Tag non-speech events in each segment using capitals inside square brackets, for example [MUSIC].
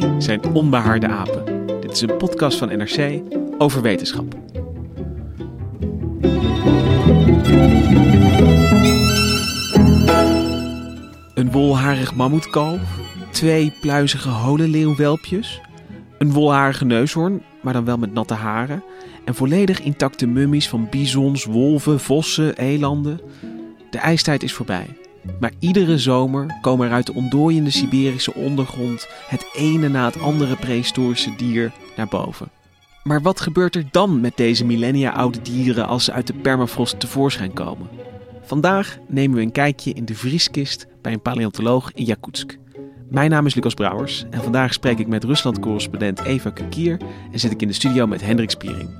Wij zijn Onbehaarde Apen. Dit is een podcast van NRC over wetenschap. Een wolharig mammoetkalf, twee pluizige holenleeuwwelpjes, een wolharige neushoorn, maar dan wel met natte haren, en volledig intacte mummies van bizons, wolven, vossen, elanden. De ijstijd is voorbij. Maar iedere zomer komen er uit de ontdooiende Siberische ondergrond het ene na het andere prehistorische dier naar boven. Maar wat gebeurt er dan met deze millennia oude dieren als ze uit de permafrost tevoorschijn komen? Vandaag nemen we een kijkje in de vrieskist bij een paleontoloog in Jakutsk. Mijn naam is Lucas Brouwers en vandaag spreek ik met Rusland-correspondent Eva Kukier en zit ik in de studio met Hendrik Spiering.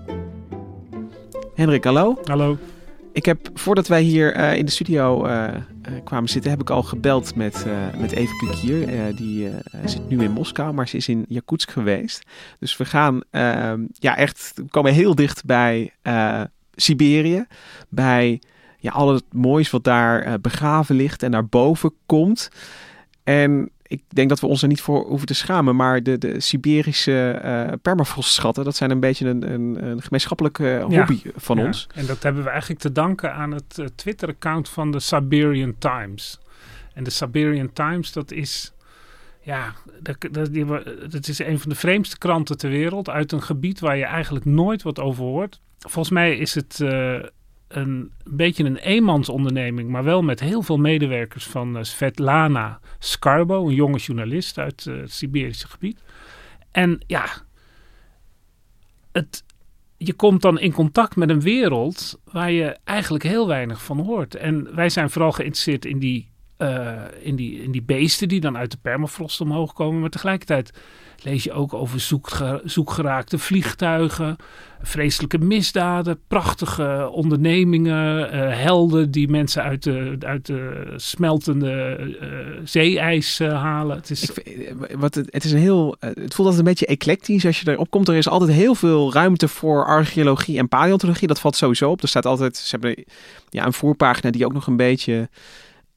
Hendrik, hallo. Hallo. Ik heb, voordat wij hier uh, in de studio uh, uh, kwamen zitten, heb ik al gebeld met, met Eva Kukier. die zit nu in Moskou, maar ze is in Jakutsk geweest. Dus we gaan ehm, ja, echt, we komen heel dicht bij Siberië. Bij ja, al het moois wat daar begraven ligt en naar boven komt. En ik denk dat we ons er niet voor hoeven te schamen. Maar de, de Siberische uh, permafrostschatten, dat zijn een beetje een, een, een gemeenschappelijke hobby ja, van ja. ons. En dat hebben we eigenlijk te danken aan het uh, Twitter-account van de Siberian Times. En de Siberian Times, dat is... Ja, dat, dat, dat is een van de vreemdste kranten ter wereld. Uit een gebied waar je eigenlijk nooit wat over hoort. Volgens mij is het... Uh, een beetje een eenmansonderneming, maar wel met heel veel medewerkers van uh, Svetlana Skarbo, een jonge journalist uit uh, het Siberische gebied. En ja, het, je komt dan in contact met een wereld waar je eigenlijk heel weinig van hoort. En wij zijn vooral geïnteresseerd in die, uh, in die, in die beesten die dan uit de permafrost omhoog komen, maar tegelijkertijd lees je ook over zoekge zoekgeraakte vliegtuigen, vreselijke misdaden, prachtige ondernemingen, uh, helden die mensen uit de, uit de smeltende uh, zeeijs halen. Het is, wat het, het is een heel, het voelt altijd een beetje eclectisch als je erop komt. Er is altijd heel veel ruimte voor archeologie en paleontologie. Dat valt sowieso op. Er staat altijd, ze hebben ja, een voorpagina die ook nog een beetje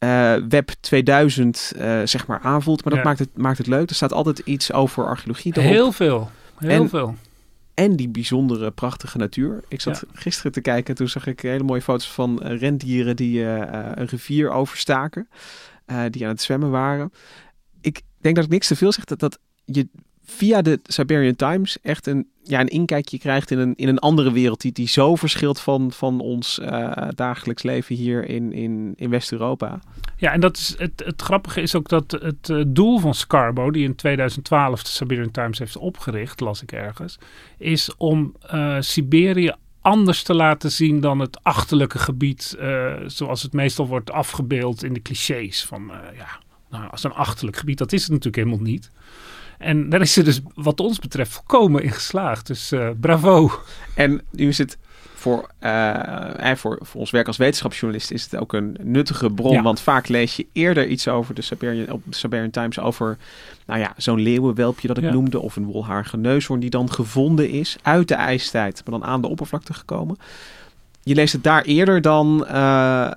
uh, Web 2000 uh, zeg maar aanvoelt. Maar dat Ja. maakt, het, maakt het leuk. Er staat altijd iets over archeologie erop. heel veel. Heel En- veel. En die bijzondere, prachtige natuur. Ik zat gisteren te kijken. Toen zag ik hele mooie foto's van uh, rendieren die een rivier overstaken. Die aan het zwemmen waren. Ik denk dat ik niks te veel zeg. Dat, dat je via de Siberian Times echt een, ja, een inkijkje krijgt in een, in een andere wereld. Die, die zo verschilt van, van ons uh, dagelijks leven hier in, in, in West-Europa. Ja, en dat is het, het grappige is ook dat het uh, doel van Scarbo, die in 2012 de Siberian Times heeft opgericht, las ik ergens, is om uh, Siberië anders te laten zien dan het achterlijke gebied, zoals het meestal wordt afgebeeld in de clichés van, ja, nou, als een achterlijk gebied, dat is het natuurlijk helemaal niet. En daar is ze dus wat ons betreft volkomen in geslaagd. Dus uh, bravo. En nu is het voor, uh, voor, voor ons werk als wetenschapsjournalist is het ook een nuttige bron. Ja. Want vaak lees je eerder iets over de Siberian, op de Siberian Times over nou ja, zo'n leeuwenwelpje dat ik ja. noemde. Of een wolharige neushoorn die dan gevonden is uit de ijstijd. Maar dan aan de oppervlakte gekomen. Je leest het daar eerder dan uh,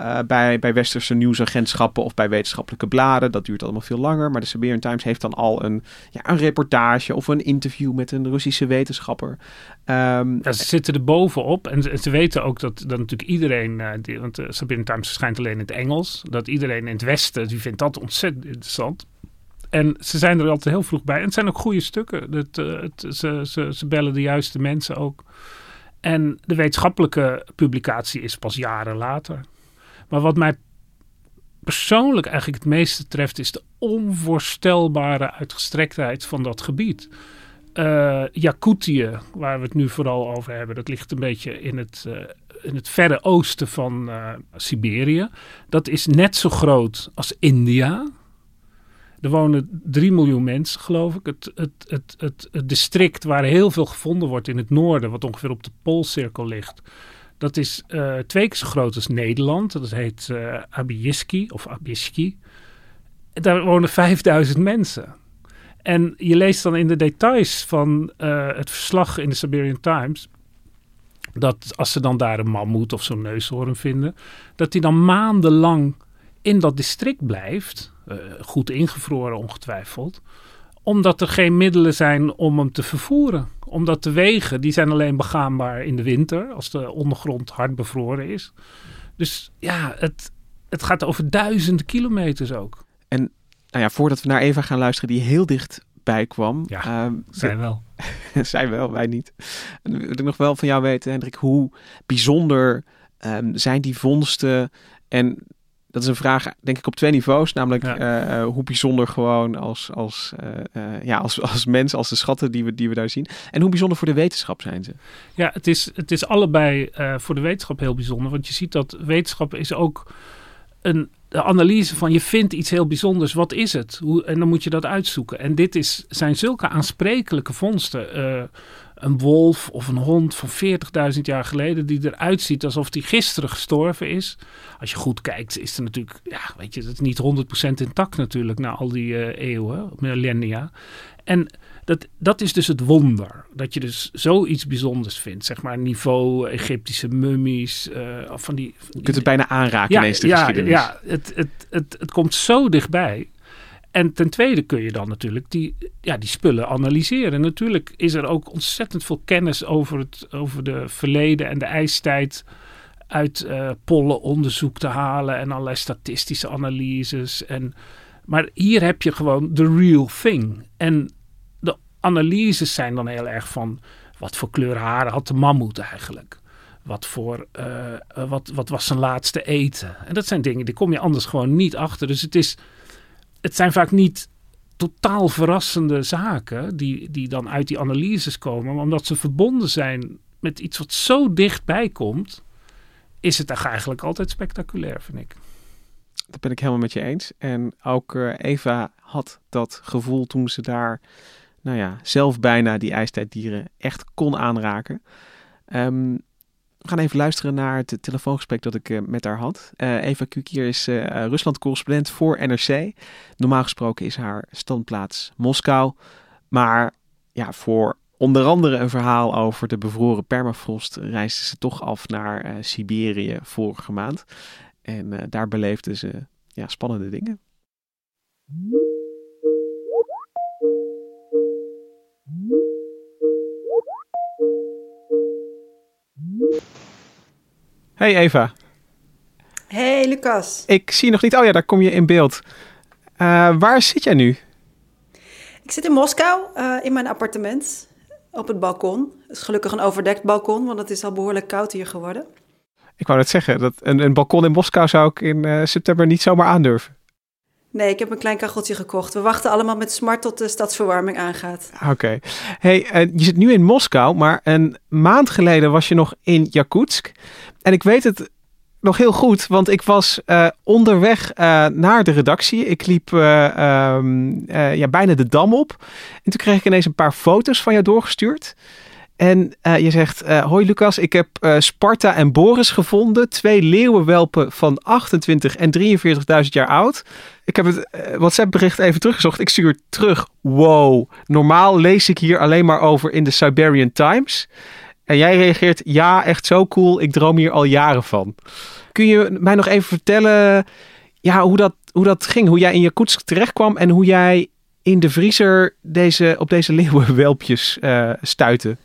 uh, bij, bij westerse nieuwsagentschappen of bij wetenschappelijke bladen. Dat duurt allemaal veel langer. Maar de Siberian Times heeft dan al een, ja, een reportage of een interview met een Russische wetenschapper. Ja, ze zitten er bovenop en ze, weten ook dat, dat natuurlijk iedereen, die, want de Siberian Times verschijnt alleen in het Engels, dat iedereen in het Westen, die vindt dat ontzettend interessant. En ze zijn er altijd heel vroeg bij. En het zijn ook goede stukken. Het, ze, ze, ze bellen de juiste mensen ook. En de wetenschappelijke publicatie is pas jaren later. Maar wat mij persoonlijk eigenlijk het meeste treft, is de onvoorstelbare uitgestrektheid van dat gebied. Uh, Jakutië, waar we het nu vooral over hebben, dat ligt een beetje in het, uh, in het verre oosten van uh, Siberië. Dat is net zo groot als India. Er wonen 3 miljoen mensen, geloof ik. Het, het, het, het, district waar heel veel gevonden wordt in het noorden, wat ongeveer op de Poolcirkel ligt, dat is uh, twee keer zo groot als Nederland. Dat heet uh, of Abiyiski. Daar wonen 5000 mensen. En je leest dan in de details van uh, het verslag in de Siberian Times. Dat als ze dan daar een mammoet of zo'n neushoorn vinden. Dat die dan maandenlang in dat district blijft. Uh, goed ingevroren ongetwijfeld. Omdat er geen middelen zijn om hem te vervoeren. Omdat de wegen, die zijn alleen begaanbaar in de winter. Als de ondergrond hard bevroren is. Dus ja, het, het gaat over duizenden kilometers ook. En nou ja, voordat we naar Eva gaan luisteren, die heel dichtbij kwam. Ja, um, zij wel. [LAUGHS] zij wel, wij niet. En wil ik nog wel van jou weten, Hendrik, hoe bijzonder um, zijn die vondsten? En dat is een vraag, denk ik, op twee niveaus. Namelijk ja. uh, hoe bijzonder gewoon als, als, uh, uh, ja, als, als mens, als de schatten die we, die we daar zien. En hoe bijzonder voor de wetenschap zijn ze? Ja, het is, het is allebei voor de wetenschap heel bijzonder. Want je ziet dat wetenschap is ook een de analyse van je vindt iets heel bijzonders, wat is het? Hoe, en dan moet je dat uitzoeken. En dit is, zijn zulke aansprekelijke vondsten. Een wolf of een hond van 40.000 jaar geleden die eruit ziet alsof die gisteren gestorven is. Als je goed kijkt is er natuurlijk, ja, weet je, het is niet 100% intact natuurlijk na al die uh, eeuwen, millennia. En dat, dat is dus het wonder. Dat je dus zoiets bijzonders vindt. Zeg maar niveau Egyptische mummies. Uh, van die, je kunt het bijna aanraken ja, ineens de ja, geschiedenis. Ja, het, het, het, het komt zo dichtbij. En ten tweede kun je dan natuurlijk die, ja, die spullen analyseren. Natuurlijk is er ook ontzettend veel kennis over, het, over de verleden en de ijstijd uit uh, pollenonderzoek te halen en allerlei statistische analyses. En, maar hier heb je gewoon the real thing. En de analyses zijn dan heel erg van wat voor kleur haren had de mammoet eigenlijk. Wat, voor, uh, wat, wat was zijn laatste eten? En dat zijn dingen die kom je anders gewoon niet achter. Dus het is het zijn vaak niet totaal verrassende zaken die, die dan uit die analyses komen. Maar omdat ze verbonden zijn met iets wat zo dichtbij komt, is het eigenlijk altijd spectaculair, vind ik. Dat ben ik helemaal met je eens. En ook uh, Eva had dat gevoel toen ze daar, nou ja, zelf bijna die ijstijddieren echt kon aanraken. Um, we gaan even luisteren naar het telefoongesprek dat ik uh, met haar had. Uh, Eva Kukier is uh, Rusland-correspondent voor NRC. Normaal gesproken is haar standplaats Moskou. Maar ja, voor onder andere een verhaal over de bevroren permafrost reisde ze toch af naar Siberië vorige maand. En daar beleefde ze ja, spannende dingen. Hey Eva. Hey Lucas. Ik zie nog niet. Oh ja, daar kom je in beeld. Uh, waar zit jij nu? Ik zit in Moskou, uh, in mijn appartement, op het balkon. Het is gelukkig een overdekt balkon, want het is al behoorlijk koud hier geworden. Ik wou net zeggen, dat een, een balkon in Moskou zou ik in uh, september niet zomaar aandurven. Nee, ik heb een klein kacheltje gekocht. We wachten allemaal met smart tot de stadsverwarming aangaat. Oké. Hey, uh, je zit nu in Moskou, maar een maand geleden was je nog in Yakutsk. En ik weet het nog heel goed, want ik was uh, onderweg uh, naar de redactie. Ik liep um, ja, bijna de dam op. En toen kreeg ik ineens een paar foto's van jou doorgestuurd. En uh, je zegt, uh, hoi Lucas, ik heb uh, Sparta en Boris gevonden. Twee leeuwenwelpen van 28 en 43.000 jaar oud. Ik heb het WhatsApp bericht even teruggezocht. Ik stuur terug, wow. Normaal lees ik hier alleen maar over in de Siberian Times. En jij reageert, ja, echt zo cool. Ik droom hier al jaren van. Kun je mij nog even vertellen ja, hoe, dat, hoe dat ging? Hoe jij in Jakutsk terechtkwam en hoe jij in de vriezer deze, op deze leeuwenwelpjes stuitte?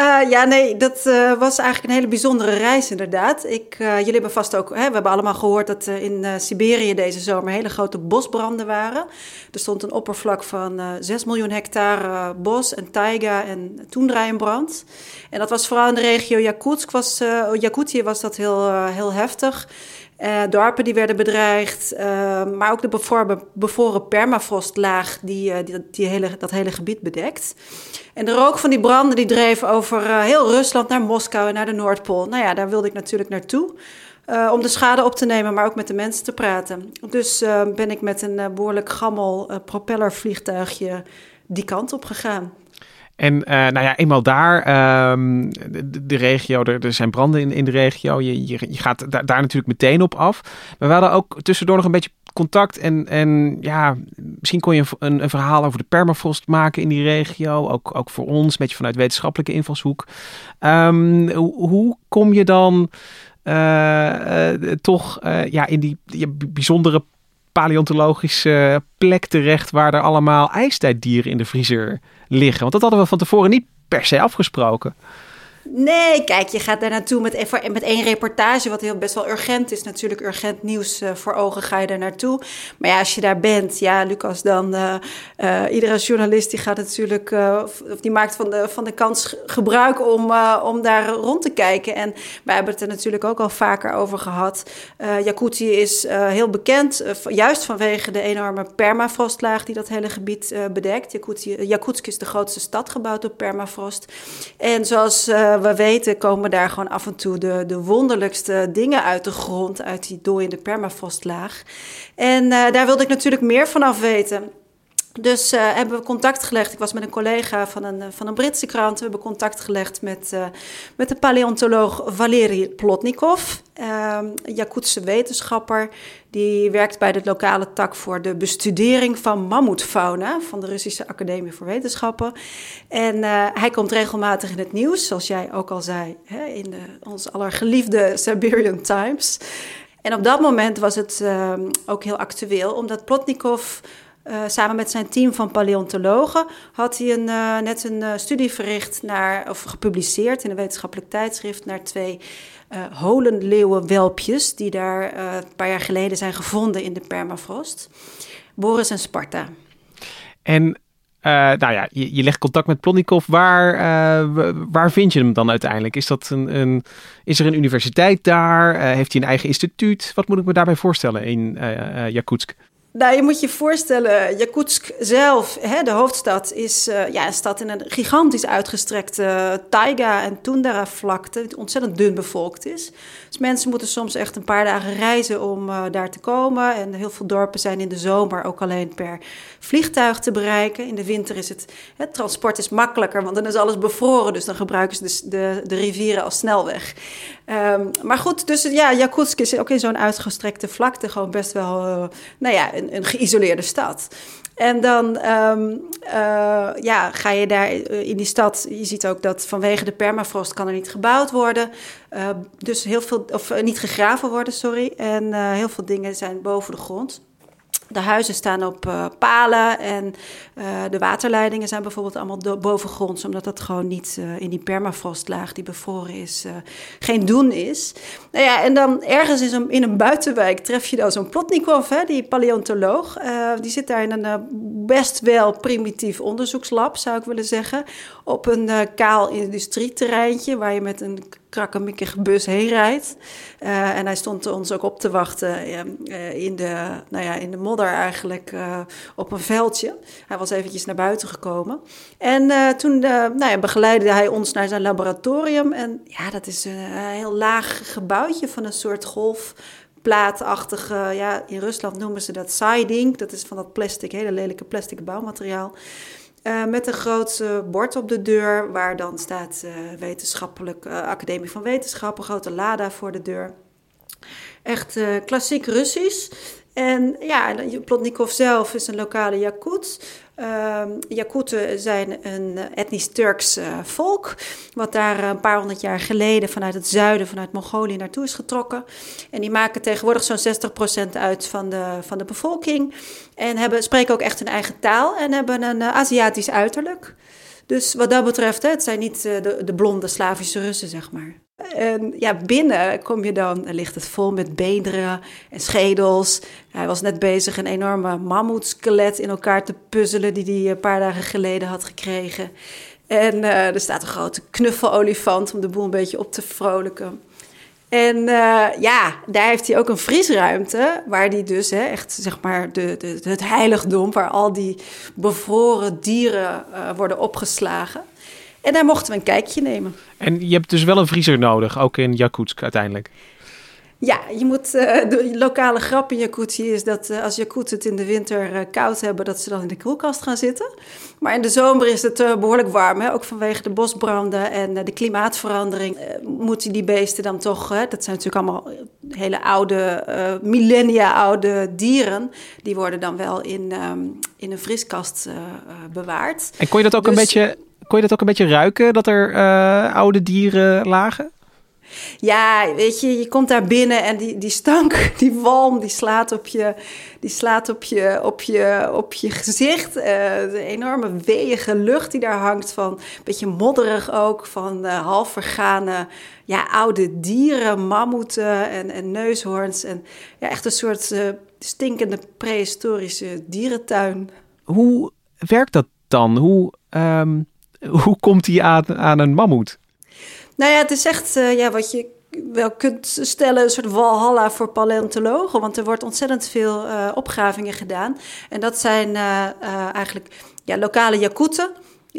Uh, ja, nee, dat uh, was eigenlijk een hele bijzondere reis inderdaad. Ik, uh, jullie hebben vast ook, hè, we hebben allemaal gehoord dat in Siberië deze zomer hele grote bosbranden waren. Er stond een oppervlak van 6 miljoen hectare bos en taiga en toendra in brand. En dat was vooral in de regio Yakutsk, was, Yakutië was dat heel, heel heftig. Uh, dorpen die werden bedreigd, uh, maar ook de bevroren, bevroren permafrostlaag die, uh, die, die hele, dat hele gebied bedekt. En de rook van die branden die dreef over heel Rusland naar Moskou en naar de Noordpool. Nou ja, daar wilde ik natuurlijk naartoe. om de schade op te nemen, maar ook met de mensen te praten. Dus ben ik met een behoorlijk gammel propellervliegtuigje die kant op gegaan. En uh, nou ja, eenmaal daar, um, de, regio, er, er, zijn branden in, in de regio. Je, je, gaat daar, natuurlijk meteen op af. Maar we hadden ook tussendoor nog een beetje contact. En, en ja, misschien kon je een, een verhaal over de permafrost maken in die regio. Ook, ook voor ons, een beetje vanuit wetenschappelijke invalshoek. Um, hoe, kom je dan uh, uh, toch ja, in die, die bijzondere paleontologische plek terecht waar er allemaal ijstijddieren in de vriezer liggen? Want dat hadden we van tevoren niet per se afgesproken. Nee, kijk, je gaat daar naartoe met, met één reportage, wat heel best wel urgent is. Natuurlijk urgent nieuws uh, voor ogen, ga je daar naartoe. Maar ja, als je daar bent, ja, Lucas, dan uh, uh, iedere journalist die gaat natuurlijk, of, die maakt van de, van de kans gebruik om, om daar rond te kijken. En wij hebben het er natuurlijk ook al vaker over gehad. Yakutië is heel bekend, juist vanwege de enorme permafrostlaag die dat hele gebied bedekt. Yakutië, Yakutsk is de grootste stad gebouwd op permafrost. En zoals we weten komen daar gewoon af en toe de, de wonderlijkste dingen uit de grond, uit die dooiende permafrostlaag. En uh, daar wilde ik natuurlijk meer van af weten. Dus uh, hebben we contact gelegd. Ik was met een collega van een, van een Britse krant. We hebben contact gelegd met, uh, met de paleontoloog Valery Plotnikov, uh, Jakutse wetenschapper. Die werkt bij de lokale tak voor de bestudering van mammoetfauna van de Russische Academie voor Wetenschappen. En hij komt regelmatig in het nieuws, zoals jij ook al zei, hè, in de, ons allergeliefde Siberian Times. En op dat moment was het ehm, ook heel actueel, omdat Plotnikov uh, samen met zijn team van paleontologen had hij een, uh, net een uh, studie verricht naar, of gepubliceerd in een wetenschappelijk tijdschrift naar twee holenleeuwenwelpjes die daar een paar jaar geleden zijn gevonden in de permafrost. Boris en Sparta. En nou ja, je, je, legt contact met Plonnikov. Waar, waar vind je hem dan uiteindelijk? Is, dat een, een is er een universiteit daar? heeft hij een eigen instituut? Wat moet ik me daarbij voorstellen in Jakutsk? Nou, je moet je voorstellen, Yakutsk zelf, hè, de hoofdstad, is uh, ja, een stad in een gigantisch uitgestrekte taiga- en tundra-vlakte, die ontzettend dun bevolkt is. Dus mensen moeten soms echt een paar dagen reizen om uh, daar te komen. En heel veel dorpen zijn in de zomer ook alleen per vliegtuig te bereiken. In de winter is het, transport is makkelijker, want dan is alles bevroren. Dus dan gebruiken ze de, de, de rivieren als snelweg. Um, maar goed, dus ja, Yakutsk is ook in zo'n uitgestrekte vlakte gewoon best wel, uh, nou ja, een, geïsoleerde stad. En dan um, uh, ja, ga je daar in die stad. Je ziet ook dat vanwege de permafrost kan er niet gebouwd worden. Uh, dus heel veel, of niet gegraven worden, sorry. En heel veel dingen zijn boven de grond. De huizen staan op uh, palen en uh, de waterleidingen zijn bijvoorbeeld allemaal bovengronds, omdat dat gewoon niet uh, in die permafrostlaag die bevroren is, geen doen is. Nou ja, en dan ergens in een buitenwijk tref je dan zo'n Plotnikov, hè, die paleontoloog. die zit daar in een best wel primitief onderzoekslab, zou ik willen zeggen. Op een kaal industrieterreintje waar je met een krakkemikkig bus heen rijdt. Uh, en hij stond ons ook op te wachten uh, in, de, nou ja, in de modder eigenlijk uh, op een veldje. Hij was eventjes naar buiten gekomen. En toen nou ja, begeleidde hij ons naar zijn laboratorium. En ja, dat is een heel laag gebouwtje van een soort golf plaatachtige, ja, in Rusland noemen ze dat siding. Dat is van dat plastic, hele lelijke plastic bouwmateriaal. Uh, met een groot bord op de deur, waar dan staat uh, wetenschappelijk, Academie van Wetenschappen, grote Lada voor de deur. Echt klassiek Russisch. En ja, Plotnikov zelf is een lokale Jakut. Uh, Jakuten zijn een etnisch Turks uh, volk, wat daar een paar honderd jaar geleden vanuit het zuiden, vanuit Mongolië naartoe is getrokken. En die maken tegenwoordig zo'n 60% uit van de, van de bevolking. En hebben, spreken ook echt hun eigen taal en hebben een Aziatisch uiterlijk. Dus wat dat betreft, het zijn niet de, de blonde Slavische Russen, zeg maar. En ja, binnen kom je dan, ligt het vol met beenderen en schedels. Hij was net bezig een enorme mammoetskelet in elkaar te puzzelen... die hij een paar dagen geleden had gekregen. En uh, er staat een grote knuffelolifant om de boel een beetje op te vrolijken. En uh, ja, daar heeft hij ook een vriesruimte, waar hij dus hè, echt zeg maar de, de, het heiligdom, waar al die bevroren dieren uh, worden opgeslagen. En daar mochten we een kijkje nemen. En je hebt dus wel een vriezer nodig, ook in Jakutsk uiteindelijk? Ja, je moet, uh, de lokale grap in Jakutsk is dat uh, als Jakut het in de winter uh, koud hebben, dat ze dan in de koelkast gaan zitten. Maar in de zomer is het behoorlijk warm, hè? ook vanwege de bosbranden en de klimaatverandering. moeten die beesten dan toch, dat zijn natuurlijk allemaal hele oude, millennia oude dieren, die worden dan wel in, um, in een vrieskast bewaard. En kon je dat ook dus, een beetje kon je dat ook een beetje ruiken, dat er uh, oude dieren lagen? Ja, weet je, je komt daar binnen en die, die stank, [LAUGHS] die walm, die slaat op je, die slaat op je, op je, op je gezicht. Uh, de enorme weeige lucht die daar hangt van, een beetje modderig ook, van uh, half vergane ja, oude dieren, mammoeten en, en neushoorns. En ja, echt een soort uh, stinkende prehistorische dierentuin. Hoe werkt dat dan? Hoe... Um hoe komt hij aan, aan een mammoet? Nou ja, het is echt uh, ja, wat je wel kunt stellen, een soort walhalla voor paleontologen. Want er wordt ontzettend veel uh, opgravingen gedaan. En dat zijn uh, eigenlijk ja, lokale Jakuten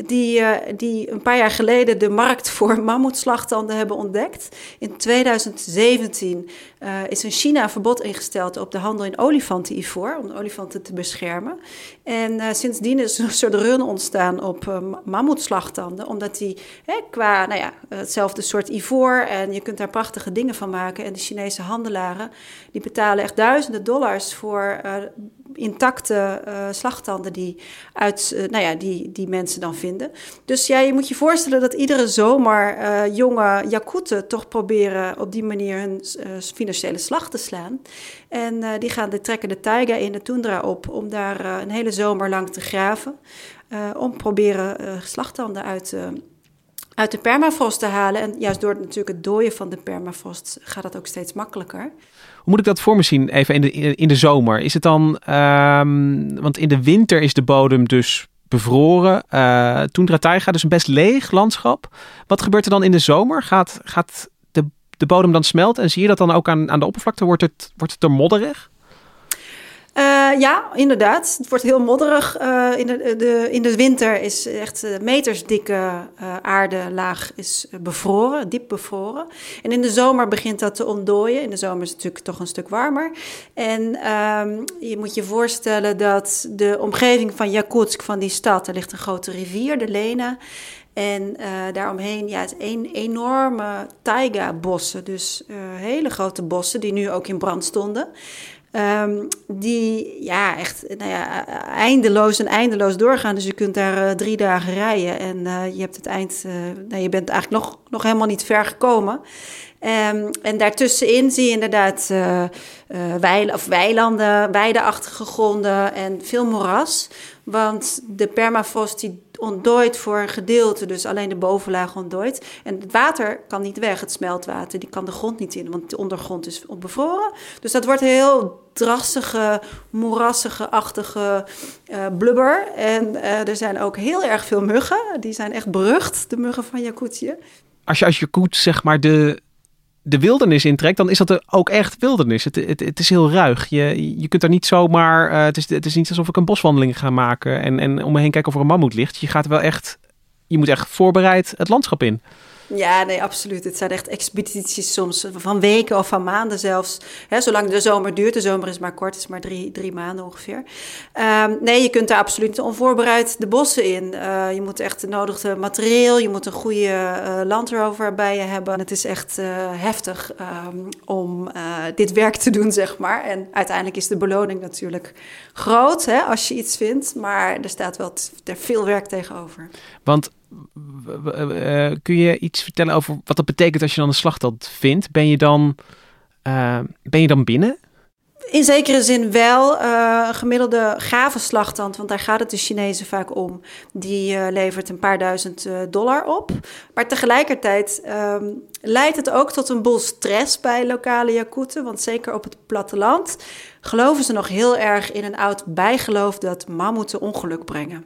die, uh, die een paar jaar geleden de markt voor [LAUGHS] mammoetslagtanden hebben ontdekt. In 2017 uh, is in China verbod ingesteld op de handel in olifantenivoor, om de olifanten te beschermen. En uh, sindsdien is een soort run ontstaan op mammoetslagtanden, omdat die hè, qua nou ja, hetzelfde soort ivoor en je kunt daar prachtige dingen van maken. En de Chinese handelaren die betalen echt duizenden dollars voor intacte uh, slagtanden die, uit, uh, nou ja, die, die mensen dan vinden. Dus ja, je moet je voorstellen dat iedere zomer uh, jonge Jakuten toch proberen op die manier hun financiële slag te slaan. En die gaan de trekken de taiga in de tundra op om daar een hele zomer lang te graven. om proberen slagtanden uit uit de permafrost te halen. En juist door natuurlijk het dooien van de permafrost gaat dat ook steeds makkelijker. Moet ik dat voor me zien, even in de, in de zomer? Is het dan, um, want in de winter is de bodem dus bevroren. Uh, Tundra Taiga, dus een best leeg landschap. Wat gebeurt er dan in de zomer? Gaat, gaat de, de bodem dan smelten en zie je dat dan ook aan, aan de oppervlakte? Wordt het, wordt het er modderig? Uh, ja, inderdaad. Het wordt heel modderig. Uh, in, de, in de winter is echt uh, metersdikke uh, aardelaag is bevroren, diep bevroren. En in de zomer begint dat te ontdooien. In de zomer is het natuurlijk toch een stuk warmer. En um, je moet je voorstellen dat de omgeving van Jakutsk, van die stad, er ligt een grote rivier, de Lena. En daaromheen, ja, het enorme taiga-bossen. Dus hele grote bossen die nu ook in brand stonden. Um, die ja, echt nou ja, eindeloos en eindeloos doorgaan. Dus je kunt daar uh, drie dagen rijden en uh, je hebt het eind. Uh, nou, je bent eigenlijk nog, nog helemaal niet ver gekomen. Um, en daartussenin zie je inderdaad weil, of weilanden, weideachtige gronden en veel moeras. Want de permafrost die ontdooit voor een gedeelte, dus alleen de bovenlaag ontdooit. En het water kan niet weg, het smeltwater, die kan de grond niet in, want de ondergrond is bevroren. Dus dat wordt heel drassige, moerassige-achtige uh, blubber. En uh, er zijn ook heel erg veel muggen, die zijn echt berucht, de muggen van Jakutië. Als je als Jakut zeg maar de de wildernis intrekt, dan is dat ook echt wildernis. Het, het, het is heel ruig. Je, je kunt er niet zomaar. Uh, het, is, het is niet alsof ik een boswandeling ga maken en, en om me heen kijken of er een mammoet ligt. Je gaat wel echt. Je moet echt voorbereid het landschap in. Ja, nee, absoluut. Het zijn echt expedities soms van weken of van maanden zelfs. Hè, zolang de zomer duurt. De zomer is maar kort, is maar drie, drie maanden ongeveer. Um, nee, je kunt daar absoluut onvoorbereid de bossen in. Uh, je moet echt het nodige materieel, je moet een goede uh, bij je hebben. Het is echt uh, heftig um, om dit werk te doen, zeg maar. En uiteindelijk is de beloning natuurlijk groot hè, als je iets vindt. Maar er staat wel er veel werk tegenover. Want kun je iets vertellen over wat dat betekent als je dan een slagtand vindt? Ben je dan, uh, ben je dan binnen? In zekere zin wel. Uh, een gemiddelde gave slagtand, want daar gaat het de Chinezen vaak om, die uh, levert een paar duizend uh, dollar op. Maar tegelijkertijd um, leidt het ook tot een boel stress bij lokale Jakuten. Want zeker op het platteland geloven ze nog heel erg in een oud bijgeloof dat mammoeten ongeluk brengen.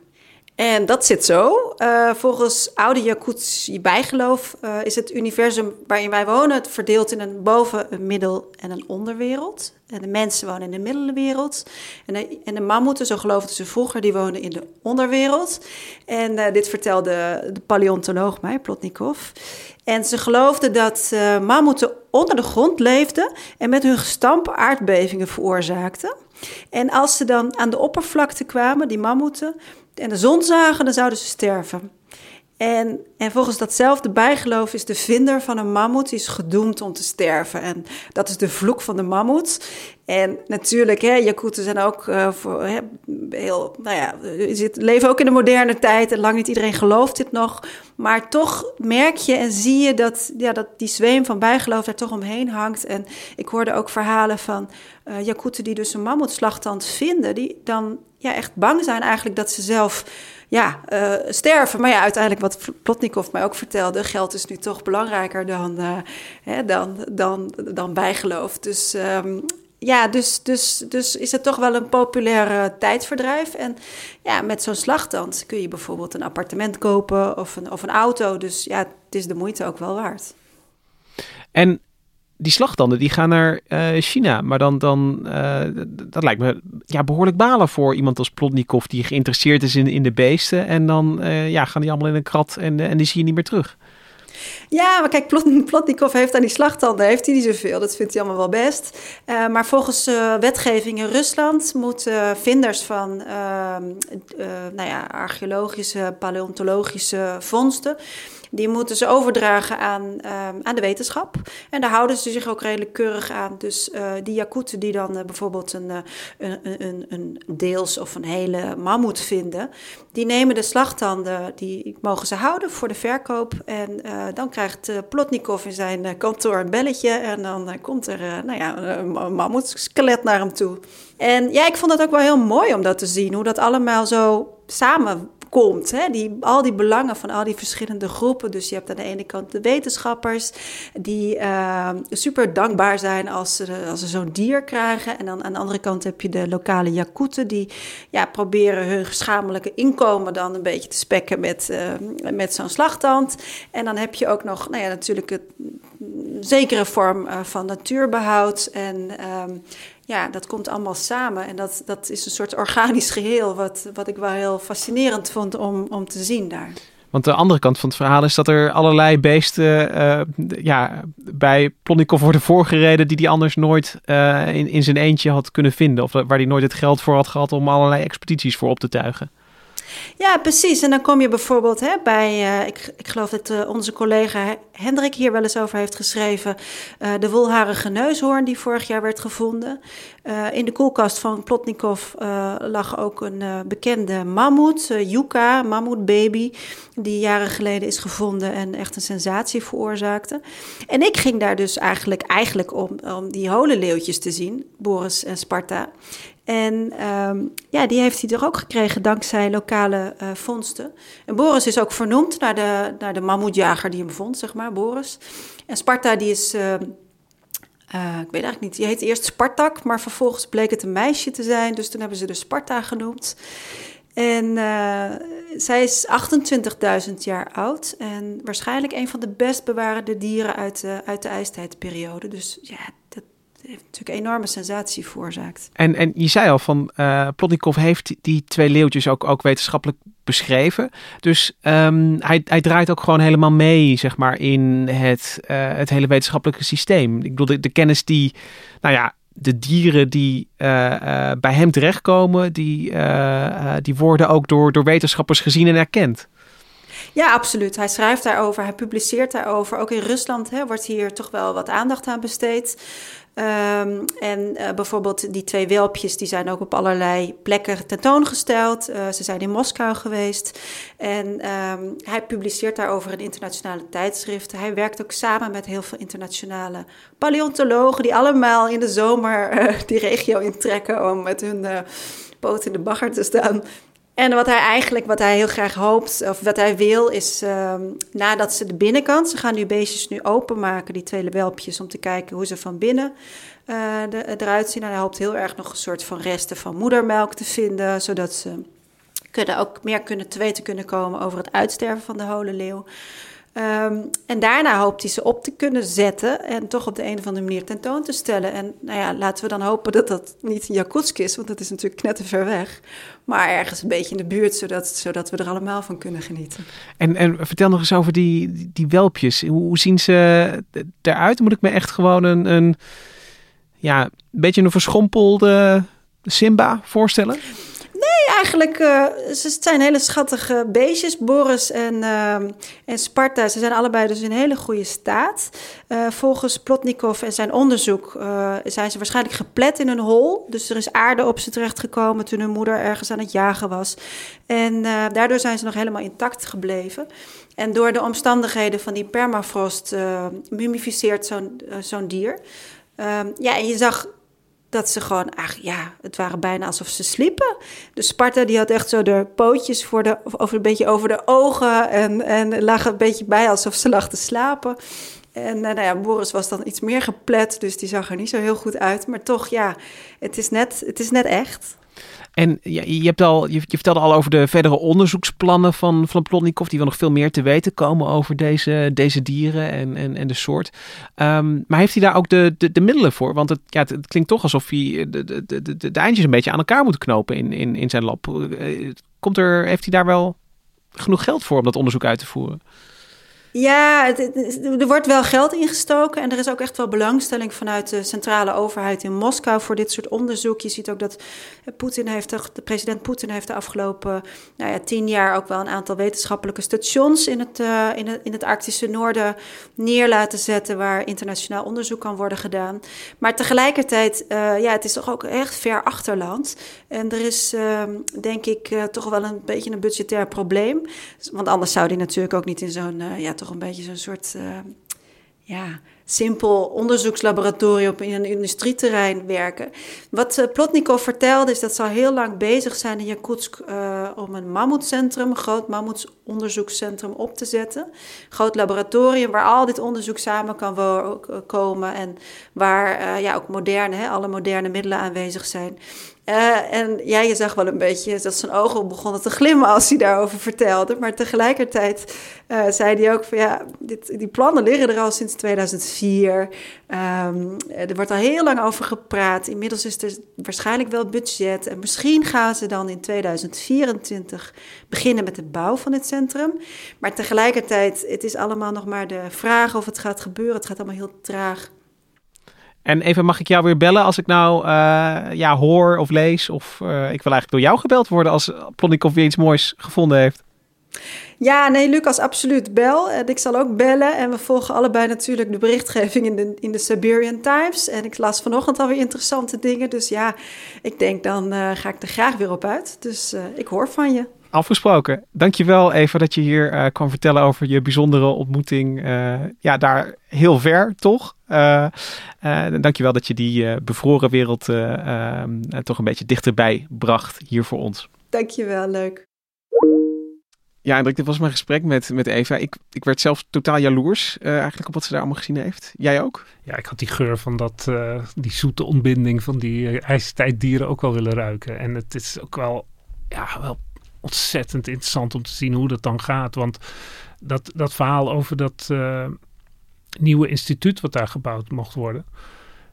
En dat zit zo. Uh, volgens oude Jakutsi bijgeloof uh, is het universum waarin wij wonen verdeeld in een boven-, een middel- en een onderwereld. En de mensen wonen in de middelwereld. En de, en de mammoeten, zo geloofden ze vroeger, die wonen in de onderwereld. En uh, dit vertelde de paleontoloog mij, Plotnikov. En ze geloofden dat mammoeten onder de grond leefden en met hun gestamp aardbevingen veroorzaakten. En als ze dan aan de oppervlakte kwamen, die mammoeten, en de zon zagen, dan zouden ze sterven. En, en volgens datzelfde bijgeloof is de vinder van een mammoet is gedoemd om te sterven. En dat is de vloek van de mammoet. En natuurlijk, hè, zijn ook uh, voor, hè, heel, nou ja, ze leven ook in de moderne tijd en lang niet iedereen gelooft dit nog. Maar toch merk je en zie je dat, ja, dat die zweem van bijgeloof daar toch omheen hangt. En ik hoorde ook verhalen van uh, Jakuten die dus een mammoetslagtand vinden, die dan ja, echt bang zijn eigenlijk dat ze zelf ja, uh, sterven. Maar ja, uiteindelijk wat Plotnikov mij ook vertelde, geld is nu toch belangrijker dan, uh, hè, dan, dan, dan bijgeloof. Dus um, ja, dus, dus, dus is het toch wel een populaire tijdverdrijf. En ja, met zo'n slagtand kun je bijvoorbeeld een appartement kopen of een, of een auto. Dus ja, het is de moeite ook wel waard. En die slagtanden die gaan naar uh, China. Maar dan, dan uh, dat lijkt me ja, behoorlijk balen voor iemand als Plotnikov die geïnteresseerd is in, in de beesten. En dan uh, ja, gaan die allemaal in een krat en, en die zie je niet meer terug. Ja, maar kijk, Plot Plotnikov heeft aan die slagtanden heeft hij niet zoveel. Dat vindt hij allemaal wel best. Maar volgens wetgeving in Rusland moeten vinders van uh, nou ja, archeologische, paleontologische vondsten die moeten ze overdragen aan, uh, aan de wetenschap. En daar houden ze zich ook redelijk keurig aan. Dus uh, die Jakuten die dan uh, bijvoorbeeld een, een, een, een, deels of een hele mammoet vinden, die nemen de slagtanden, die mogen ze houden voor de verkoop. En dan krijgt Plotnikov in zijn kantoor een belletje en dan komt er nou ja, een mammoetskelet naar hem toe. En ja, ik vond dat ook wel heel mooi om dat te zien, hoe dat allemaal zo samen komt. Hè? Die, al die belangen van al die verschillende groepen. Dus je hebt aan de ene kant de wetenschappers die uh, super dankbaar zijn als ze, als ze zo'n dier krijgen. En dan aan de andere kant heb je de lokale Jakuten die ja, proberen hun schamelijke inkomen dan een beetje te spekken met, uh, met zo'n slagtand. En dan heb je ook nog, nou ja, natuurlijk een zekere vorm uh, van natuurbehoud en... Um, ja, dat komt allemaal samen. En dat, dat is een soort organisch geheel, wat, wat ik wel heel fascinerend vond om, om te zien daar. Want de andere kant van het verhaal is dat er allerlei beesten uh, ja, bij Plonnikov worden voorgereden die hij anders nooit uh, in, in zijn eentje had kunnen vinden. Of waar hij nooit het geld voor had gehad om allerlei expedities voor op te tuigen. Ja, precies. En dan kom je bijvoorbeeld hè, bij, uh, ik, ik geloof dat uh, onze collega Hendrik hier wel eens over heeft geschreven, uh, de wolharige neushoorn die vorig jaar werd gevonden. in de koelkast van Plotnikov lag ook een bekende mammoet, Yuka, mammoetbaby, die jaren geleden is gevonden en echt een sensatie veroorzaakte. En ik ging daar dus eigenlijk, eigenlijk om, om die holenleeuwtjes te zien, Boris en Sparta. En um, ja, die heeft hij er ook gekregen dankzij lokale uh, vondsten. En Boris is ook vernoemd naar de, naar de mammoetjager die hem vond, zeg maar, Boris. En Sparta, die is, uh, uh, ik weet eigenlijk niet, die heette eerst Spartak, maar vervolgens bleek het een meisje te zijn. Dus toen hebben ze de Sparta genoemd. En zij is 28.000 jaar oud en waarschijnlijk een van de best bewaarde dieren uit de, uit de ijstijdperiode. Dus ja, heeft natuurlijk enorme sensatie veroorzaakt. En, en je zei al van uh, Plotnikov heeft die twee leeuwtjes ook, ook wetenschappelijk beschreven. Dus um, hij, hij draait ook gewoon helemaal mee, zeg maar, in het, uh, het hele wetenschappelijke systeem. Ik bedoel, de, de kennis die, nou ja, de dieren die uh, bij hem terechtkomen, die, die worden ook door, door wetenschappers gezien en erkend. Ja, absoluut. Hij schrijft daarover, hij publiceert daarover. Ook in Rusland hè, wordt hier toch wel wat aandacht aan besteed. Um, en uh, bijvoorbeeld die twee welpjes, die zijn ook op allerlei plekken tentoongesteld. Uh, ze zijn in Moskou geweest. En um, hij publiceert daarover in internationale tijdschriften. Hij werkt ook samen met heel veel internationale paleontologen... die allemaal in de zomer uh, die regio intrekken om met hun poot in de bagger te staan... En wat hij eigenlijk, wat hij heel graag hoopt, of wat hij wil, is um, nadat ze de binnenkant, ze gaan nu beestjes nu openmaken, die twee welpjes, om te kijken hoe ze van binnen de, eruit zien. En hij hoopt heel erg nog een soort van resten van moedermelk te vinden, zodat ze kunnen ook meer kunnen te weten kunnen komen over het uitsterven van de holenleeuw. Um, en daarna hoopt hij ze op te kunnen zetten en toch op de een of andere manier tentoon te stellen. En nou ja, laten we dan hopen dat dat niet Jakutsk is, want dat is natuurlijk net te ver weg. Maar ergens een beetje in de buurt, zodat, zodat we er allemaal van kunnen genieten. En, en vertel nog eens over die, die welpjes. Hoe zien ze eruit? Moet ik me echt gewoon een, een ja, een beetje een verschrompelde Simba voorstellen? Nee, eigenlijk, uh, ze zijn hele schattige beestjes, Boris en, uh, en Sparta. Ze zijn allebei dus in hele goede staat. Uh, volgens Plotnikov en zijn onderzoek zijn ze waarschijnlijk geplet in een hol. Dus er is aarde op ze terechtgekomen toen hun moeder ergens aan het jagen was. En daardoor zijn ze nog helemaal intact gebleven. En door de omstandigheden van die permafrost mumificeert zo'n zo'n dier. Ehm, ja, en je zag dat ze gewoon, ach ja, het waren bijna alsof ze sliepen. De Sparta die had echt zo de pootjes voor de, over, een beetje over de ogen en, en lag een beetje bij alsof ze lag te slapen. En eh, nou ja, Boris was dan iets meer geplet, dus die zag er niet zo heel goed uit. Maar toch, ja, het is net, het is net echt. En ja, je, hebt al, je, je vertelde al over de verdere onderzoeksplannen van, van Plotnikov. Die wil nog veel meer te weten komen over deze, deze dieren en, en, en de soort. Um, maar heeft hij daar ook de, de, de middelen voor? Want het, ja, het, klinkt toch alsof hij de, de, de, de, de eindjes een beetje aan elkaar moet knopen in, in, in zijn lab. Eh, komt er, heeft hij daar wel genoeg geld voor om dat onderzoek uit te voeren? Ja, er wordt wel geld ingestoken en er is ook echt wel belangstelling vanuit de centrale overheid in Moskou voor dit soort onderzoek. Je ziet ook dat Poetin heeft, de president Poetin heeft de afgelopen nou ja, tien jaar ook wel een aantal wetenschappelijke stations in het, uh, in, het, in het Arctische Noorden neer laten zetten waar internationaal onderzoek kan worden gedaan. Maar tegelijkertijd, uh, ja, het is toch ook echt ver achterland. En er is, uh, denk ik, uh, toch wel een beetje een budgetair probleem. Want anders zou die natuurlijk ook niet in zo'n ja, toch een beetje zo'n soort uh, ja, simpel onderzoekslaboratorium in een industrieterrein werken. Wat uh, Plotnikov vertelde is dat ze al heel lang bezig zijn in Yakutsk uh, om een mammoetcentrum, een groot mammoetonderzoekscentrum op te zetten. Groot laboratorium waar al dit onderzoek samen kan komen en waar ja, ook moderne, hè, alle moderne middelen aanwezig zijn. Uh, en ja, je zag wel een beetje dat zijn ogen begonnen te glimmen als hij daarover vertelde. Maar tegelijkertijd uh, zei hij ook van ja, dit, die plannen liggen er al sinds 2004. Um, ehm, er wordt al heel lang over gepraat. Inmiddels is er waarschijnlijk wel budget. En misschien gaan ze dan in 2024 beginnen met de bouw van het centrum. Maar tegelijkertijd, het is allemaal nog maar de vraag of het gaat gebeuren. Het gaat allemaal heel traag. En even, mag ik jou weer bellen als ik nou uh, ja, hoor of lees? Of uh, ik wil eigenlijk door jou gebeld worden als Plonnikov weer iets moois gevonden heeft. Ja, nee, Lucas, absoluut. Bel. En ik zal ook bellen. En we volgen allebei natuurlijk de berichtgeving in de, in de Siberian Times. En ik las vanochtend alweer interessante dingen. Dus ja, ik denk dan uh, ga ik er graag weer op uit. Dus ik hoor van je. Afgesproken. Dankjewel Eva dat je hier uh, kwam vertellen over je bijzondere ontmoeting. Uh, ja, daar heel ver toch? Uh, dankjewel dat je die bevroren wereld ehm, toch een beetje dichterbij bracht hier voor ons. Dankjewel, leuk. Ja, Hendrik, dit was mijn gesprek met, met Eva. Ik, ik werd zelf totaal jaloers eigenlijk op wat ze daar allemaal gezien heeft. Jij ook? Ja, ik had die geur van dat, die zoete ontbinding van die ijstijddieren ook wel willen ruiken. En het is ook wel, ja, wel ontzettend interessant om te zien hoe dat dan gaat. Want dat, dat verhaal over dat uh, nieuwe instituut wat daar gebouwd mocht worden.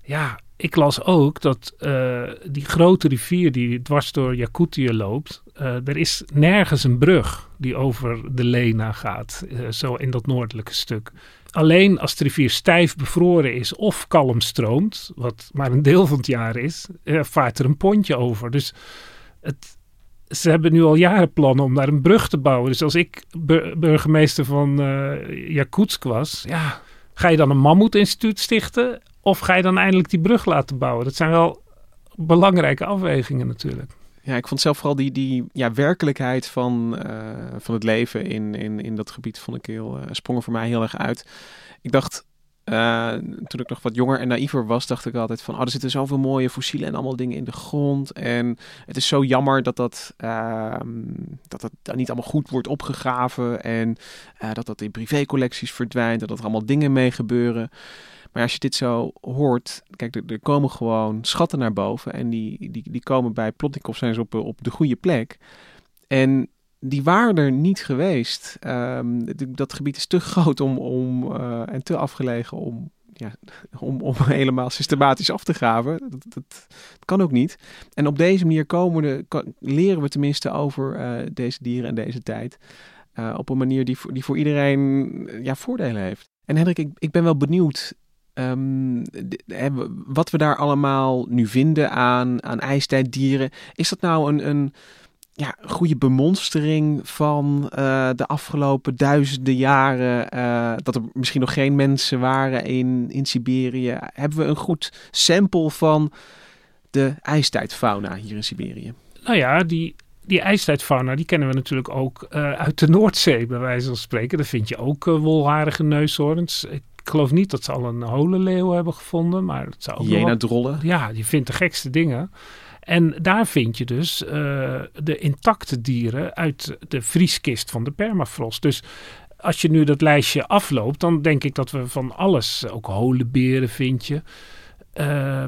Ja, ik las ook dat uh, die grote rivier die dwars door Jakutië loopt. Uh, er is nergens een brug die over de Lena gaat. zo in dat noordelijke stuk. Alleen als de rivier stijf bevroren is of kalm stroomt, wat maar een deel van het jaar is, vaart er een pontje over. Dus het, ze hebben nu al jaren plannen om daar een brug te bouwen. Dus als ik burgemeester van uh, Yakutsk was, ja, ga je dan een mammoetinstituut stichten? Of ga je dan eindelijk die brug laten bouwen? Dat zijn wel belangrijke afwegingen natuurlijk. Ja, ik vond zelf vooral die, die ja, werkelijkheid van, uh, van het leven in, in, in dat gebied vond ik heel, uh, sprong voor mij heel erg uit. Ik dacht, uh, toen ik nog wat jonger en naïver was, dacht ik altijd van, oh, er zitten zoveel mooie fossielen en allemaal dingen in de grond. En het is zo jammer dat dat, uh, dat, dat niet allemaal goed wordt opgegraven en uh, dat dat in privécollecties verdwijnt dat er allemaal dingen mee gebeuren. Maar als je dit zo hoort, kijk, er, komen gewoon schatten naar boven en die, die, die komen bij Plotnikov zijn ze op, op de goede plek. En die waren er niet geweest. Um, dat gebied is te groot om, om, uh, en te afgelegen om, ja, om, om [LAUGHS] helemaal systematisch af te graven. Dat, dat, kan ook niet. En op deze manier komen we, leren we tenminste over uh, deze dieren en deze tijd. Uh, op een manier die, die voor iedereen ja, voordelen heeft. En Hendrik, ik, ik ben wel benieuwd. Um, wat we daar allemaal nu vinden aan, aan ijstijddieren. Is dat nou een, een, ja, goede bemonstering van uh, de afgelopen duizenden jaren. Uh, dat er misschien nog geen mensen waren in, in Siberië. Hebben we een goed sample van de ijstijdfauna hier in Siberië? Nou ja, die, die ijstijdfauna die kennen we natuurlijk ook uh, uit de Noordzee, bij wijze van spreken. Daar vind je ook wolharige neushoorns. Ik geloof niet dat ze al een holenleeuw hebben gevonden, maar het zou ook. Jena drollen. Ja, je vindt de gekste dingen. En daar vind je dus uh, de intacte dieren uit de vrieskist van de permafrost. Dus als je nu dat lijstje afloopt, dan denk ik dat we van alles, ook holenberen vind je, uh,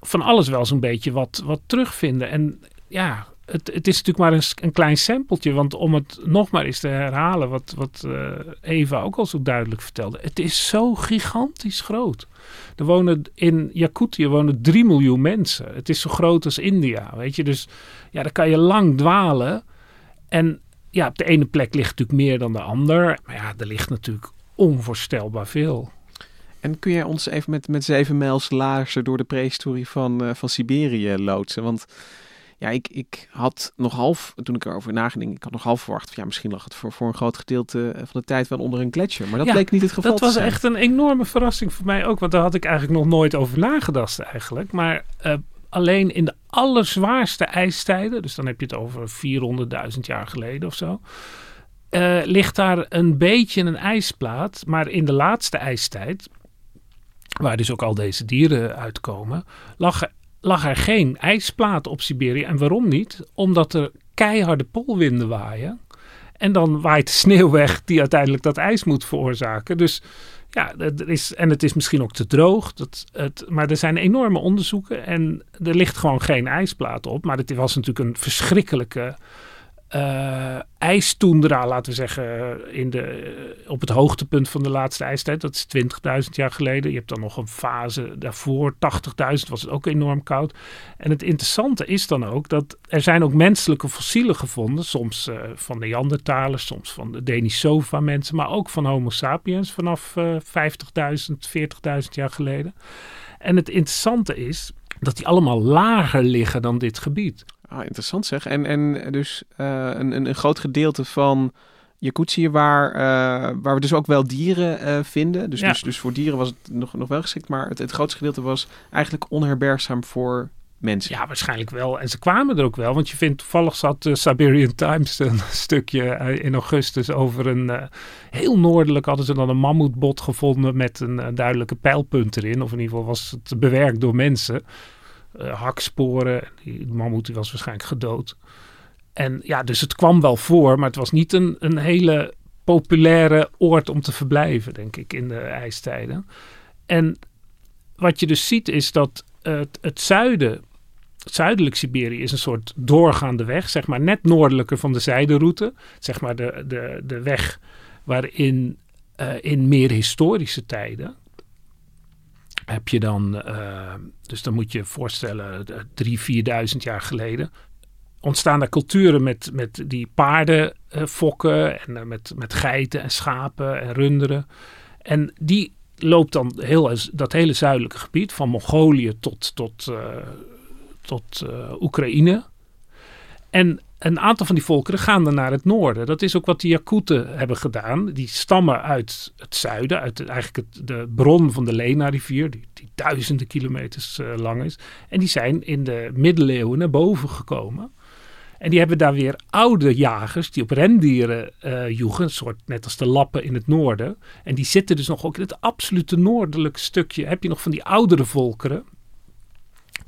van alles wel zo'n beetje wat, wat terugvinden. En ja, het, het, is natuurlijk maar een, een, klein sampletje. Want om het nog maar eens te herhalen, wat, wat uh, Eva ook al zo duidelijk vertelde. Het is zo gigantisch groot. Er wonen in Jakutië wonen 3 miljoen mensen. Het is zo groot als India, weet je. Dus ja, daar kan je lang dwalen. En ja, op de ene plek ligt natuurlijk meer dan de ander. Maar ja, er ligt natuurlijk onvoorstelbaar veel. En kun jij ons even met, met zeven mijls laarzen door de prehistorie van, uh, van Siberië loodsen? Want ja, ik, ik had nog half, toen ik erover nagedacht, ik had nog half verwacht, van, ja, misschien lag het voor, voor een groot gedeelte van de tijd wel onder een gletsjer. Maar dat bleek niet het geval Dat was echt een enorme verrassing voor mij ook, want daar had ik eigenlijk nog nooit over nagedacht eigenlijk. Maar uh, alleen in de allerzwaarste ijstijden, dus dan heb je het over 400.000 jaar geleden of zo, uh, ligt daar een beetje een ijsplaat. Maar in de laatste ijstijd, waar dus ook al deze dieren uitkomen, lag lag er geen ijsplaat op Siberië. En waarom niet? Omdat er keiharde poolwinden waaien. En dan waait de sneeuw weg die uiteindelijk dat ijs moet veroorzaken. Dus ja, er is, en het is misschien ook te droog. Dat, het, maar er zijn enorme onderzoeken en er ligt gewoon geen ijsplaat op. Maar het was natuurlijk een verschrikkelijke uh, ijstoendra, laten we zeggen, in de, op het hoogtepunt van de laatste ijstijd. Dat is 20.000 jaar geleden. Je hebt dan nog een fase daarvoor, 80.000, was het ook enorm koud. En het interessante is dan ook dat er zijn ook menselijke fossielen gevonden. Soms uh, van Neandertalers, soms van de Denisova mensen, maar ook van Homo sapiens vanaf uh, 50.000, 40.000 jaar geleden. En het interessante is dat die allemaal lager liggen dan dit gebied. Ah, interessant zeg. En, en dus uh, een, een groot gedeelte van Jakutië waar, uh, waar we dus ook wel dieren uh, vinden. Dus, ja. dus, dus voor dieren was het nog, nog wel geschikt, maar het, het grootste gedeelte was eigenlijk onherbergzaam voor mensen. Ja, waarschijnlijk wel. En ze kwamen er ook wel, want je vindt toevallig zat de Siberian Times een [LAUGHS] stukje in augustus over een heel noordelijk hadden ze dan een mammoetbot gevonden met een duidelijke pijlpunt erin. Of in ieder geval was het bewerkt door mensen uh, haksporen. Die mammoet was waarschijnlijk gedood. En ja, dus het kwam wel voor, maar het was niet een, een hele populaire oord om te verblijven, denk ik, in de ijstijden. En wat je dus ziet is dat het, het zuiden, zuidelijk Siberië is een soort doorgaande weg, zeg maar net noordelijker van de zijderoute. Zeg maar de, de, de weg waarin uh, in meer historische tijden, heb je dan, uh, dus dan moet je voorstellen, drie, vierduizend jaar geleden, ontstaan er culturen met, met die paarden uh, fokken en met, met geiten en schapen en runderen. En die loopt dan heel, dat hele zuidelijke gebied, van Mongolië tot, tot, tot Oekraïne. En een aantal van die volkeren gaan dan naar het noorden. Dat is ook wat de Jakuten hebben gedaan. Die stammen uit het zuiden, uit eigenlijk het, de bron van de Lena-rivier, die, die, duizenden kilometers uh, lang is. En die zijn in de middeleeuwen naar boven gekomen. En die hebben daar weer oude jagers die op rendieren uh, joegen, een soort net als de lappen in het noorden. En die zitten dus nog ook in het absolute noordelijke stukje. Heb je nog van die oudere volkeren,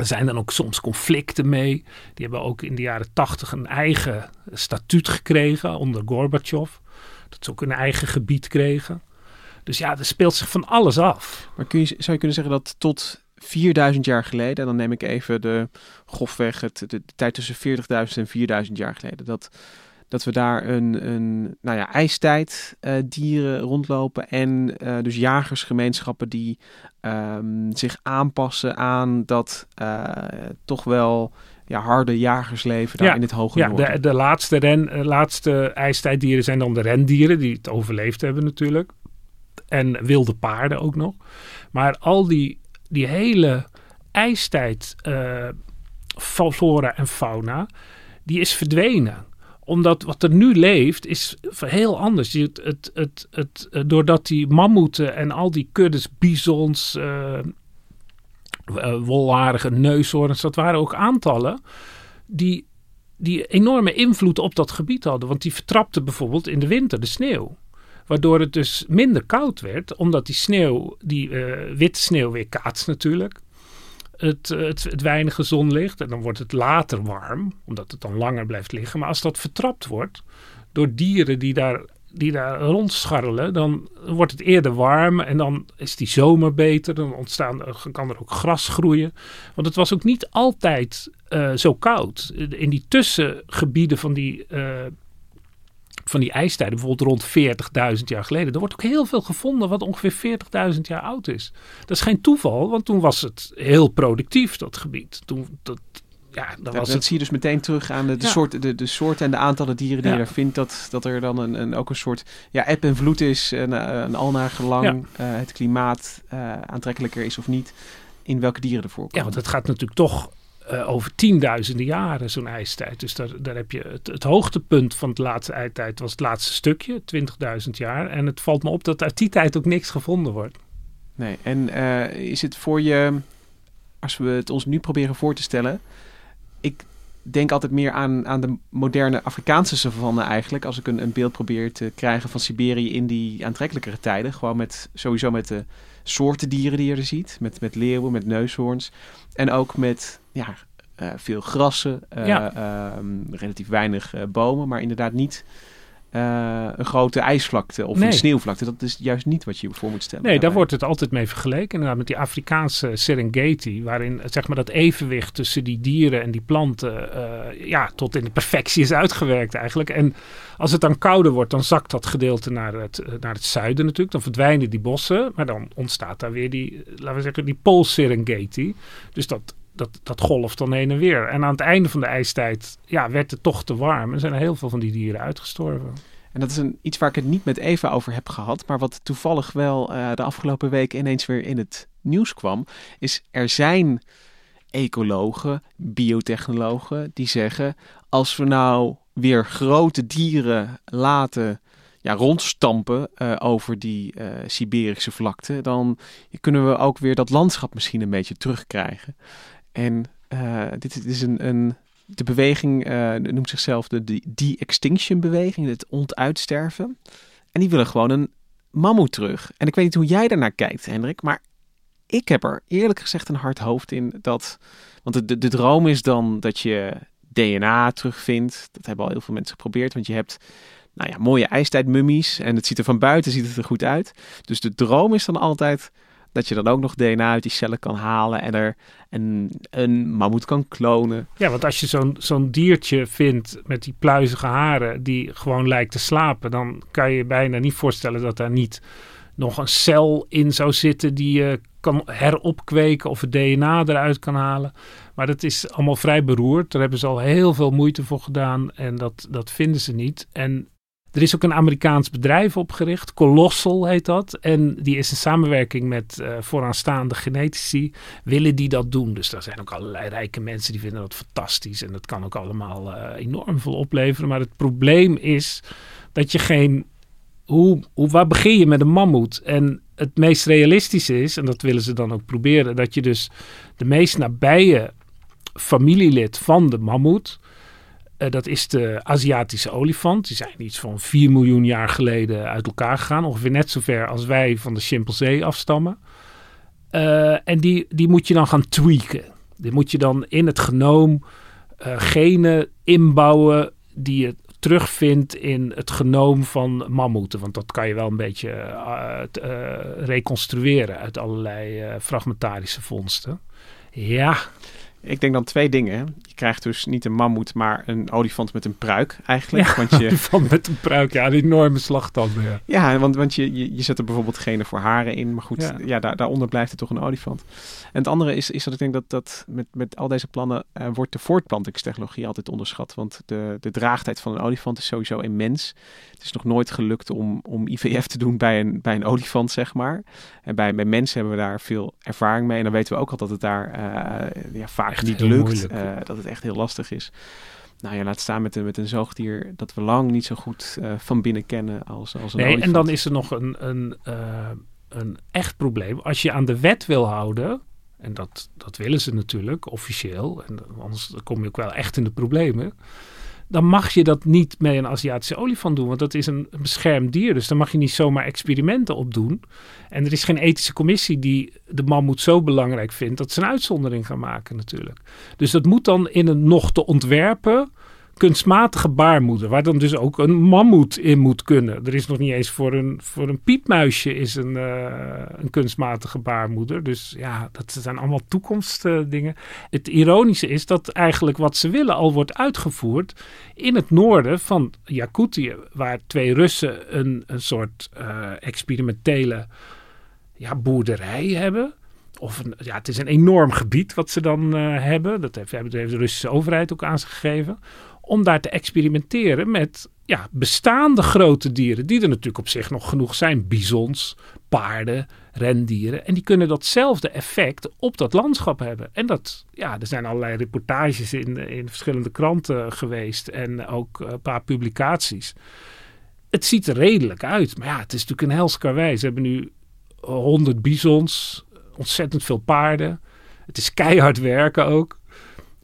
er zijn dan ook soms conflicten mee. Die hebben ook in de jaren tachtig een eigen statuut gekregen onder Gorbachev. Dat ze ook een eigen gebied kregen. Dus ja, er speelt zich van alles af. Maar kun je, zou je kunnen zeggen dat tot 4000 jaar geleden, en dan neem ik even de grofweg het, de, de tijd tussen 40.000 en 4000 jaar geleden, dat dat we daar een, een nou ja, ijstijd uh, dieren rondlopen. En uh, dus jagersgemeenschappen die um, zich aanpassen aan dat uh, toch wel ja, harde jagersleven daar ja, in het hoge ja, noorden. De, de laatste, ren, laatste ijstijddieren zijn dan de rendieren die het overleefd hebben natuurlijk. En wilde paarden ook nog. Maar al die, die hele ijstijd flora en fauna, die is verdwenen omdat wat er nu leeft is heel anders. Het, het, het, het, doordat die mammoeten en al die kuddes bisons, uh, wolharige neushoorns, dat waren ook aantallen die, die enorme invloed op dat gebied hadden. Want die vertrapten bijvoorbeeld in de winter de sneeuw. Waardoor het dus minder koud werd, omdat die sneeuw, die uh, witte sneeuw weer kaatst natuurlijk het, het, het weinige zonlicht. En dan wordt het later warm, omdat het dan langer blijft liggen. Maar als dat vertrapt wordt door dieren die daar, die daar rondscharrelen, dan wordt het eerder warm. En dan is die zomer beter. Dan ontstaan, kan er ook gras groeien. Want het was ook niet altijd uh, zo koud. In die tussengebieden van die. Uh, van die ijstijden, bijvoorbeeld rond 40.000 jaar geleden. Er wordt ook heel veel gevonden wat ongeveer 40.000 jaar oud is. Dat is geen toeval, want toen was het heel productief, dat gebied. Toen, dat, ja, dat, was dat het... zie je dus meteen terug aan de, de, Ja. soort, de, de soorten en de aantallen dieren die Ja. je daar vindt. Dat, dat er dan een, een, ook een soort ja, eb en vloed is. En, eh, en al naar gelang Ja. eh, het klimaat eh, aantrekkelijker is of niet. In welke dieren er voorkomen. Ja, want het gaat natuurlijk toch eh, over tienduizenden jaren, zo'n ijstijd. Dus daar, daar heb je het, het hoogtepunt van het laatste ijstijd was het laatste stukje, 20.000 jaar. En het valt me op dat uit die tijd ook niks gevonden wordt. Nee, en eh, is het voor je, als we het ons nu proberen voor te stellen, ik denk altijd meer aan, aan de moderne Afrikaanse savanne eigenlijk, als ik een, een beeld probeer te krijgen van Siberië in die aantrekkelijkere tijden, gewoon met sowieso met de soorten dieren die je er ziet, met, met leeuwen, met neushoorns en ook met ja, eh, veel grassen, eh, Ja. ehm, relatief weinig eh, bomen, maar inderdaad niet een grote ijsvlakte of Nee. een sneeuwvlakte. Dat is juist niet wat je je voor moet stellen. Nee, daar wordt het altijd mee vergeleken. Inderdaad, met die Afrikaanse Serengeti, waarin zeg maar dat evenwicht tussen die dieren en die planten ja, tot in de perfectie is uitgewerkt eigenlijk. En als het dan kouder wordt, dan zakt dat gedeelte naar het, naar het zuiden natuurlijk. Dan verdwijnen die bossen, maar dan ontstaat daar weer die, laten we zeggen, die Pool-Serengeti. Dus dat, dat, dat golft dan heen en weer. En aan het einde van de ijstijd ja, werd het toch te warm en zijn er heel veel van die dieren uitgestorven. En dat is een, iets waar ik het niet met Eva over heb gehad, maar wat toevallig wel eh, de afgelopen weken ineens weer in het nieuws kwam, is er zijn ecologen, biotechnologen, die zeggen als we nou weer grote dieren laten ja, rondstampen eh, over die eh, Siberische vlakte, dan kunnen we ook weer dat landschap misschien een beetje terugkrijgen. En eh, dit, is een, een de beweging eh, noemt zichzelf de de de-extinction beweging, het ontuitsterven. En die willen gewoon een mammoet terug. En ik weet niet hoe jij daarnaar kijkt, Hendrik, maar ik heb er eerlijk gezegd een hard hoofd in dat. Want de, de, de droom is dan dat je DNA terugvindt. Dat hebben al heel veel mensen geprobeerd, want je hebt nou ja, mooie ijstijdmummies en het ziet er van buiten ziet het er goed uit. Dus de droom is dan altijd dat je dan ook nog DNA uit die cellen kan halen en er een, een mammoet kan klonen. Ja, want als je zo'n zo'n diertje vindt met die pluizige haren die gewoon lijkt te slapen, dan kan je je bijna niet voorstellen dat daar niet nog een cel in zou zitten die je kan heropkweken of het DNA eruit kan halen. Maar dat is allemaal vrij beroerd. Daar hebben ze al heel veel moeite voor gedaan en dat, dat vinden ze niet. En Er is ook een Amerikaans bedrijf opgericht, Colossal heet dat. En die is in samenwerking met uh, vooraanstaande genetici, willen die dat doen. Dus daar zijn ook allerlei rijke mensen die vinden dat fantastisch. En dat kan ook allemaal uh, enorm veel opleveren. Maar het probleem is dat je geen... Hoe, hoe, waar begin je met een mammoet? En het meest realistische is, en dat willen ze dan ook proberen, dat je dus de meest nabije familielid van de mammoet uh, dat is de Aziatische olifant. Die zijn iets van 4 miljoen jaar geleden uit elkaar gegaan. Ongeveer net zover als wij van de chimpansee afstammen. Uh, en die, die moet je dan gaan tweaken. Die moet je dan in het genoom uh, genen inbouwen die je terugvindt in het genoom van mammoeten. Want dat kan je wel een beetje reconstrueren uit allerlei fragmentarische vondsten. Ja, ik denk dan twee dingen. Je krijgt dus niet een mammoet, maar een olifant met een pruik eigenlijk. Ja, want je... [LAUGHS] olifant met een pruik, ja, die enorme slagtanden. Ja, ja want, want je, je, je zet er bijvoorbeeld genen voor haren in. Maar goed, ja. daar, daaronder blijft het toch een olifant. En het andere is, is dat ik denk dat, dat met, met al deze plannen uh, wordt de voortplantingstechnologie altijd onderschat. Want de, de draagtijd van een olifant is sowieso immens. Het is nog nooit gelukt om, om IVF te doen bij een, bij een olifant, zeg maar. En bij, bij mensen hebben we daar veel ervaring mee. En dan weten we ook al dat het daar uh, ja, vaak echt niet lukt. Uh, dat het echt heel lastig is. Nou ja, laat staan met, een, met een zoogdier dat we lang niet zo goed uh, van binnen kennen als, als een Nee, olifant. en dan is er nog een, een, uh, een echt probleem. Als je aan de wet wil houden, en dat, dat willen ze natuurlijk officieel, en anders kom je ook wel echt in de problemen dan mag je dat niet met een Aziatische olifant doen, want dat is een beschermd dier. Dus daar mag je niet zomaar experimenten op doen. En er is geen ethische commissie die de mammoet zo belangrijk vindt dat ze een uitzondering gaan maken natuurlijk. Dus dat moet dan in een nog te ontwerpen kunstmatige baarmoeder, waar dan dus ook een mammoet in moet kunnen. Er is nog niet eens voor een, voor een piepmuisje is een, uh, een kunstmatige baarmoeder. Dus ja, dat zijn allemaal toekomstdingen. Het ironische is dat eigenlijk wat ze willen al wordt uitgevoerd in het noorden van Jakutië, waar twee Russen een, een soort uh, experimentele ja, boerderij hebben. Of ja, het is een enorm gebied wat ze dan uh, hebben. Dat heeft, de Russische overheid ook aan ze gegeven om daar te experimenteren met ja, bestaande grote dieren, die er natuurlijk op zich nog genoeg zijn. Bizons, paarden, rendieren. En die kunnen datzelfde effect op dat landschap hebben. En dat, ja, er zijn allerlei reportages in, in verschillende kranten geweest en ook een paar publicaties. Het ziet er redelijk uit, maar ja, het is natuurlijk een hels. Ze hebben nu 100 bizons, ontzettend veel paarden. Het is keihard werken ook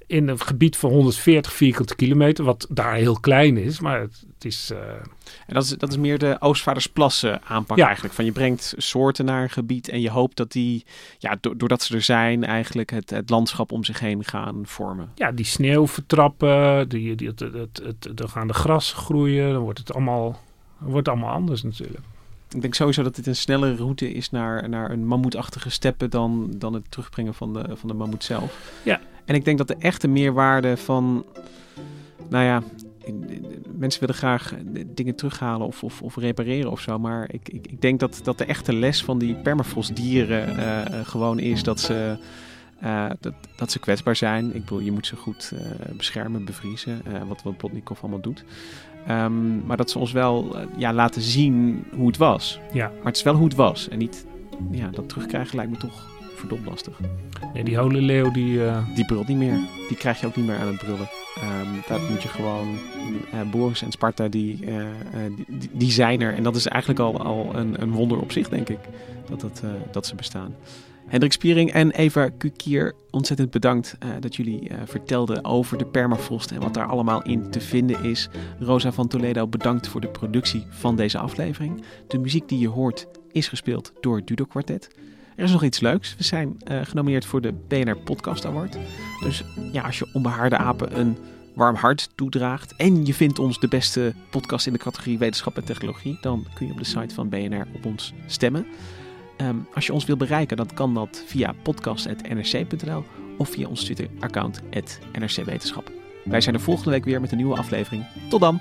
in een gebied van 140 vierkante kilometer, wat daar heel klein is, maar het, het is... Uh... En dat is, dat is meer de Oostvaardersplassen aanpak ja. eigenlijk. Van je brengt soorten naar een gebied en je hoopt dat die, ja, do doordat ze er zijn, eigenlijk het, het landschap om zich heen gaan vormen. Ja, die sneeuw vertrappen, die, die, het, het, het, dan gaan de gras groeien, dan wordt het allemaal, wordt allemaal anders natuurlijk. Ik denk sowieso dat dit een snellere route is naar, naar een mammoetachtige steppen dan, dan het terugbrengen van de, van de mammoet zelf. Ja. En ik denk dat de echte meerwaarde van, nou ja, mensen willen graag dingen terughalen of, of, of repareren of zo. Maar ik, ik, ik, denk dat, dat de echte les van die permafrostdieren uh, gewoon is dat ze, uh, dat, dat ze kwetsbaar zijn. Ik bedoel, je moet ze goed beschermen, bevriezen, wat, wat Plotnikov allemaal doet. Um, maar dat ze ons wel ja, laten zien hoe het was. Ja. Maar het is wel hoe het was. En niet ja, dat terugkrijgen lijkt me toch verdomd lastig. Nee, die holenleeuw die... Uh... Die brult niet meer. Die krijg je ook niet meer aan het brullen. Um, daar moet je gewoon... Uh, Boris en Sparta, die, die, die, zijn er. En dat is eigenlijk al, al een, een wonder op zich, denk ik. Dat, dat, dat ze bestaan. Hendrik Spiering en Eva Kukier, ontzettend bedankt uh, dat jullie uh, vertelden over de permafrost en wat daar allemaal in te vinden is. Rosa van Toledo, bedankt voor de productie van deze aflevering. De muziek die je hoort is gespeeld door Dudo Quartet. Er is nog iets leuks. We zijn uh, genomineerd voor de BNR Podcast Award. Dus ja, als je onbehaarde apen een warm hart toedraagt en je vindt ons de beste podcast in de categorie wetenschap en technologie, dan kun je op de site van BNR op ons stemmen. Um, als je ons wil bereiken, dan kan dat via podcast.nrc.nl of via ons Twitter-account @nrcwetenschap. Wij zijn er volgende week weer met een nieuwe aflevering. Tot dan!